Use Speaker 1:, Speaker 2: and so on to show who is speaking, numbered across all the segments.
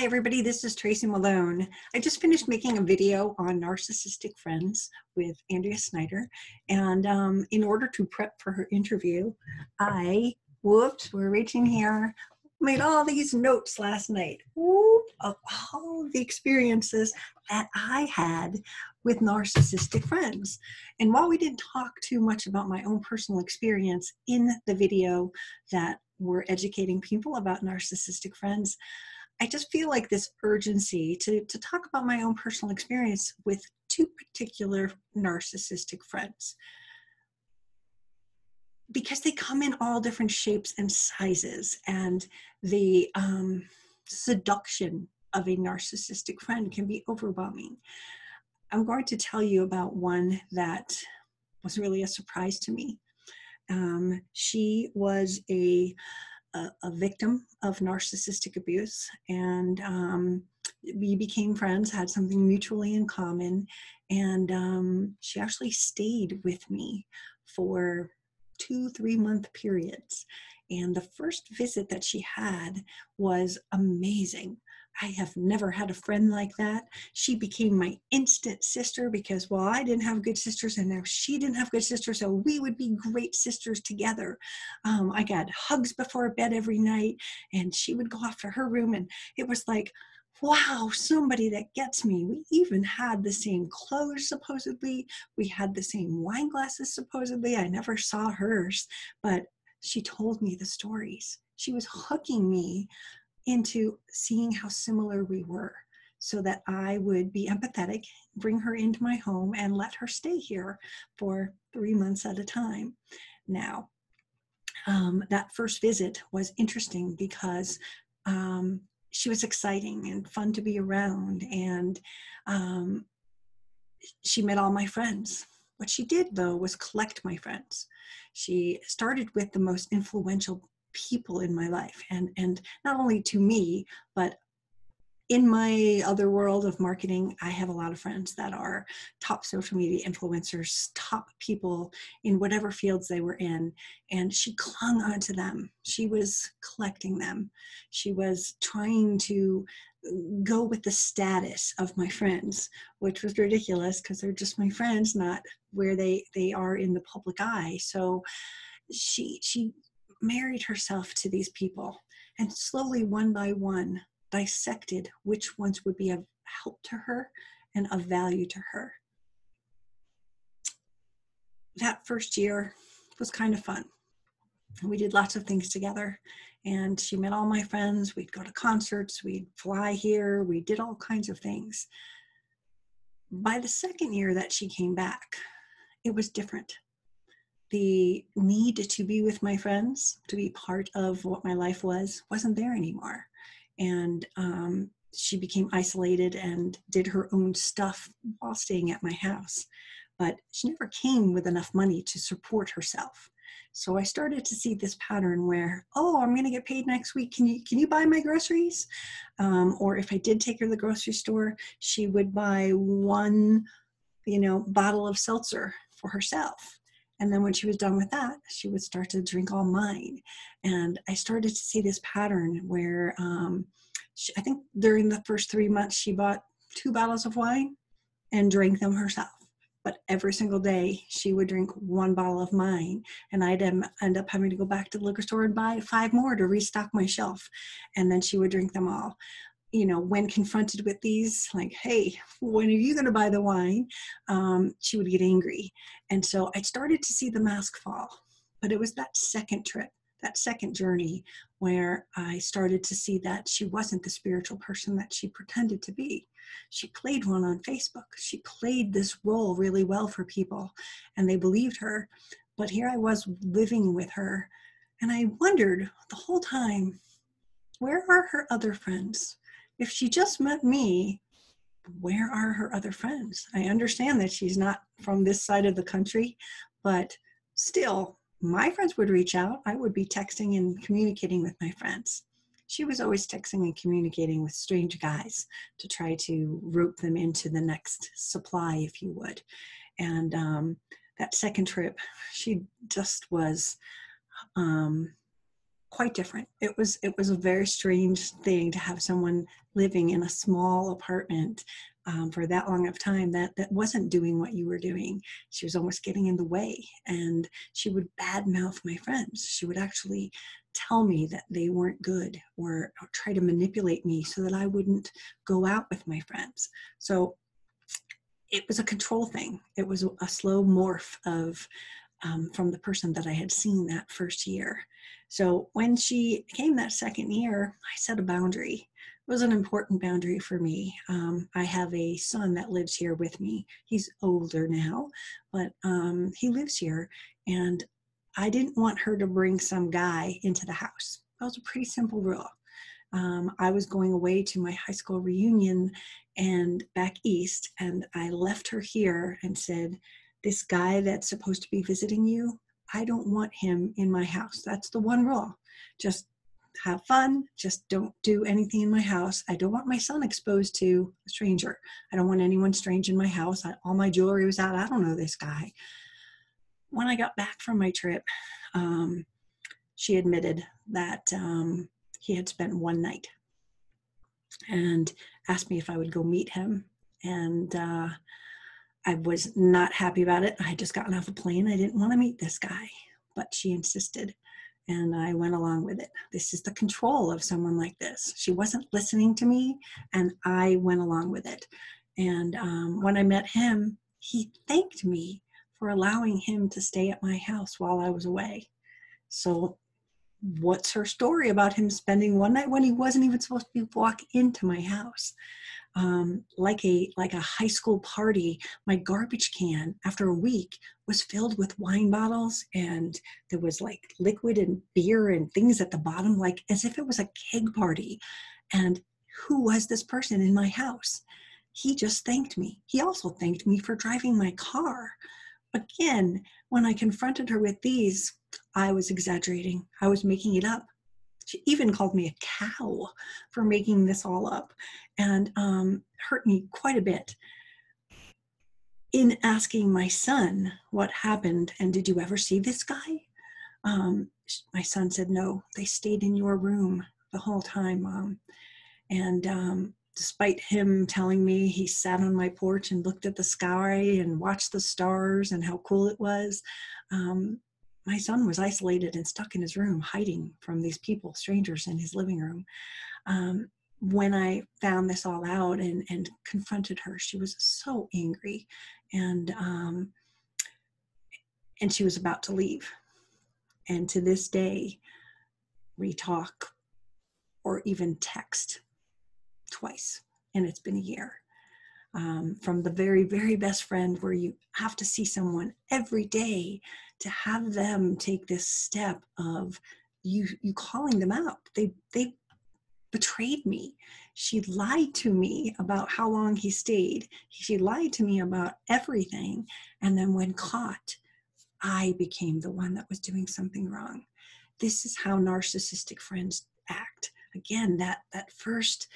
Speaker 1: Hi everybody, this is Tracy Malone. I just finished making a video on narcissistic friends with Andrea Schneider. And um, in order to prep for her interview, I, whoops, we're reaching here, made all these notes last night whoop, of all the experiences that I had with narcissistic friends. And while we didn't talk too much about my own personal experience in the video that we're educating people about narcissistic friends, I just feel like this urgency to, to talk about my own personal experience with two particular narcissistic friends. Because they come in all different shapes and sizes, and the um, seduction of a narcissistic friend can be overwhelming. I'm going to tell you about one that was really a surprise to me. Um, she was a a, a victim of narcissistic abuse and um, we became friends had something mutually in common and um, she actually stayed with me for two three month periods. And the first visit that she had was amazing I have never had a friend like that. She became my instant sister because, well, I didn't have good sisters and now she didn't have good sisters, so we would be great sisters together. Um, I got hugs before bed every night, and she would go off to her room, and it was like, wow, somebody that gets me. We even had the same clothes, supposedly. We had the same wine glasses, supposedly. I never saw hers, but she told me the stories. She was hooking me into seeing how similar we were so that I would be empathetic, bring her into my home, and let her stay here for three months at a time. Now, um, that first visit was interesting because um, she was exciting and fun to be around, and um, she met all my friends. What she did, though, was collect my friends. She started with the most influential people in my life and and not only to me but in my other world of marketing, I have a lot of friends that are top social media influencers, top people in whatever fields they were in. And she clung onto them. She was collecting them. She was trying to go with the status of my friends, which was ridiculous because they're just my friends, not where they, they are in the public eye. So she she married herself to these people and slowly, one by one, dissected which ones would be of help to her and of value to her. That first year was kind of fun. We did lots of things together, and she met all my friends. We'd go to concerts, we'd fly here, we did all kinds of things. By the second year that she came back, it was different the need to be with my friends, to be part of what my life was, wasn't there anymore. And um, she became isolated and did her own stuff while staying at my house. But she never came with enough money to support herself. So I started to see this pattern where, oh, I'm going to get paid next week. Can you can you buy my groceries? Um, or if I did take her to the grocery store, she would buy one, you know, bottle of seltzer for herself and then when she was done with that, she would start to drink all mine. And I started to see this pattern where um, she, I think during the first three months, she bought two bottles of wine and drank them herself. But every single day, she would drink one bottle of mine, and I'd end up having to go back to the liquor store and buy five more to restock my shelf. And then she would drink them all you know, when confronted with these, like, hey, when are you going to buy the wine? Um, she would get angry. And so I started to see the mask fall. But it was that second trip, that second journey, where I started to see that she wasn't the spiritual person that she pretended to be. She played one on Facebook. She played this role really well for people, and they believed her. But here I was living with her, and I wondered the whole time where are her other friends? If she just met me, where are her other friends? I understand that she's not from this side of the country, but still, my friends would reach out. I would be texting and communicating with my friends. She was always texting and communicating with strange guys to try to rope them into the next supply, if you would. And um, that second trip, she just was um, quite different. It was it was a very strange thing to have someone living in a small apartment um, for that long of time that that wasn't doing what you were doing. She was almost getting in the way, and she would badmouth my friends. She would actually tell me that they weren't good or, or try to manipulate me so that I wouldn't go out with my friends. So it was a control thing. It was a slow morph of um, from the person that I had seen that first year. So when she came that second year, I set a boundary. It was an important boundary for me. Um, I have a son that lives here with me. He's older now, but um, he lives here, and I didn't want her to bring some guy into the house. That was a pretty simple rule. Um, I was going away to my high school reunion and back east, and I left her here and said, This guy that's supposed to be visiting you, I don't want him in my house. That's the one rule. Just have fun. Just don't do anything in my house. I don't want my son exposed to a stranger. I don't want anyone strange in my house. I, all my jewelry was out. I don't know this guy. When I got back from my trip, um, she admitted that um, he had spent one night and asked me if I would go meet him. And uh, I was not happy about it. I had just gotten off a plane. I didn't want to meet this guy, but she insisted and I went along with it. This is the control of someone like this. She wasn't listening to me, and I went along with it. And um, when I met him, he thanked me for allowing him to stay at my house while I was away. So, what's her story about him spending one night when he wasn't even supposed to walk into my house? um, like a like a high school party my garbage can after a week was filled with wine bottles and there was like liquid and beer and things at the bottom like as if it was a keg party. And who was this person in my house? He just thanked me. He also thanked me for driving my car. Again when i confronted her with these i was exaggerating i was making it up she even called me a cow for making this all up and um, hurt me quite a bit. In asking my son what happened and did you ever see this guy? Um, my son said, No, they stayed in your room the whole time, mom. And um, despite him telling me he sat on my porch and looked at the sky and watched the stars and how cool it was, um, my son was isolated and stuck in his room, hiding from these people, strangers in his living room. Um, when I found this all out and, and confronted her, she was so angry, and um, and she was about to leave. And to this day, we talk or even text twice, and it's been a year. Um, from the very, very best friend, where you have to see someone every day to have them take this step of you you calling them out. They they betrayed me. She lied to me about how long he stayed. She lied to me about everything. And then when caught i became the one that was doing something wrong. This is how narcissistic friends act. Again that that first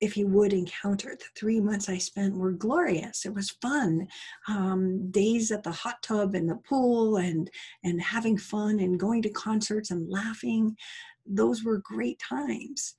Speaker 1: if you would encounter the three months I spent were glorious. It was fun. Um, days at the hot tub and the pool and and having fun and going to concerts and laughing. Those were great times.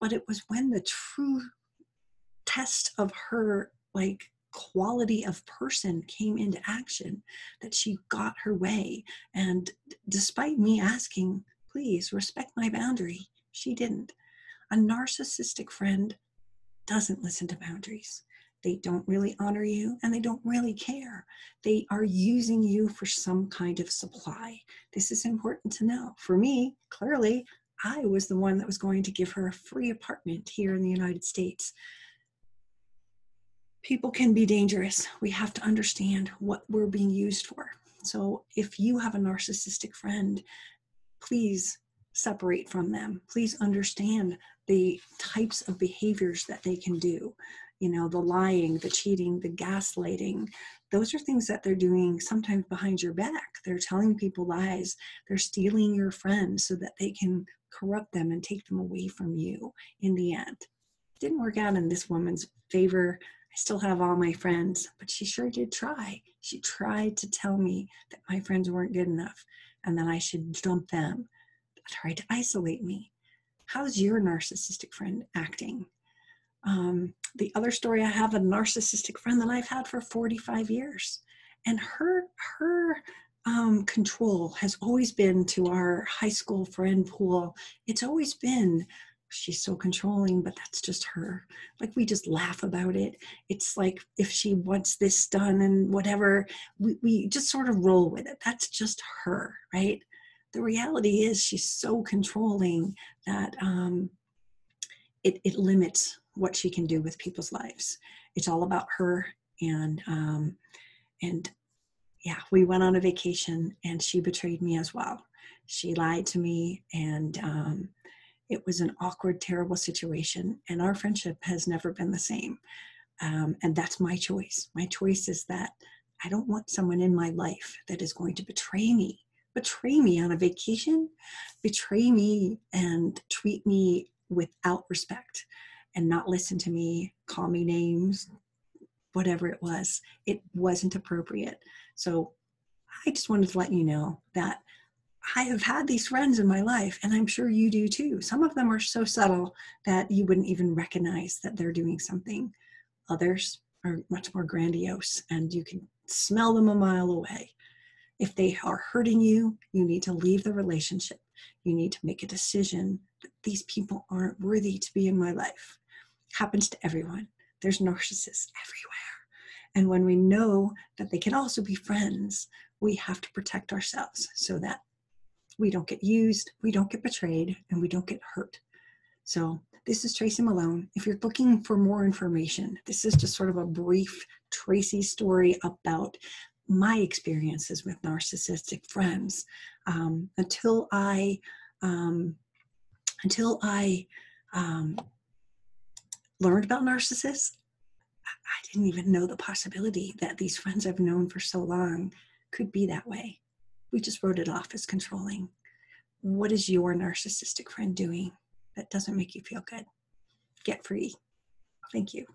Speaker 1: But it was when the true test of her like quality of person came into action that she got her way. And despite me asking, please respect my boundary, she didn't. A narcissistic friend doesn't listen to boundaries. They don't really honor you and they don't really care. They are using you for some kind of supply. This is important to know. For me, clearly, I was the one that was going to give her a free apartment here in the United States. People can be dangerous. We have to understand what we're being used for. So if you have a narcissistic friend, please separate from them. Please understand the types of behaviors that they can do. You know, the lying, the cheating, the gaslighting. Those are things that they're doing sometimes behind your back. They're telling people lies. They're stealing your friends so that they can corrupt them and take them away from you in the end. Didn't work out in this woman's favor. I still have all my friends, but she sure did try. She tried to tell me that my friends weren't good enough and that I should dump them tried to isolate me. How's your narcissistic friend acting? Um, the other story I have a narcissistic friend that I've had for 45 years, and her her um, control has always been to our high school friend pool. It's always been she's so controlling, but that's just her. Like we just laugh about it. It's like if she wants this done and whatever, we, we just sort of roll with it. That's just her, right? The reality is she's so controlling that um, it, it limits what she can do with people's lives. It's all about her and um, and yeah, we went on a vacation and she betrayed me as well. She lied to me and um, it was an awkward, terrible situation. And our friendship has never been the same. Um, and that's my choice. My choice is that I don't want someone in my life that is going to betray me, betray me on a vacation, betray me and treat me without respect and not listen to me, call me names, whatever it was. It wasn't appropriate. So I just wanted to let you know that I have had these friends in my life, and I'm sure you do too. Some of them are so subtle that you wouldn't even recognize that they're doing something. Others are much more grandiose, and you can smell them a mile away. If they are hurting you, you need to leave the relationship. You need to make a decision that these people aren't worthy to be in my life. Happens to everyone. There's narcissists everywhere. And when we know that they can also be friends, we have to protect ourselves so that we don't get used, we don't get betrayed, and we don't get hurt. So, this is Tracy Malone. If you're looking for more information, this is just sort of a brief Tracy story about my experiences with narcissistic friends. Um, until I, um, until I um, learned about narcissists, I didn't even know the possibility that these friends I've known for so long could be that way. We just wrote it off as controlling. What is your narcissistic friend doing that doesn't make you feel good? Get free. Thank you.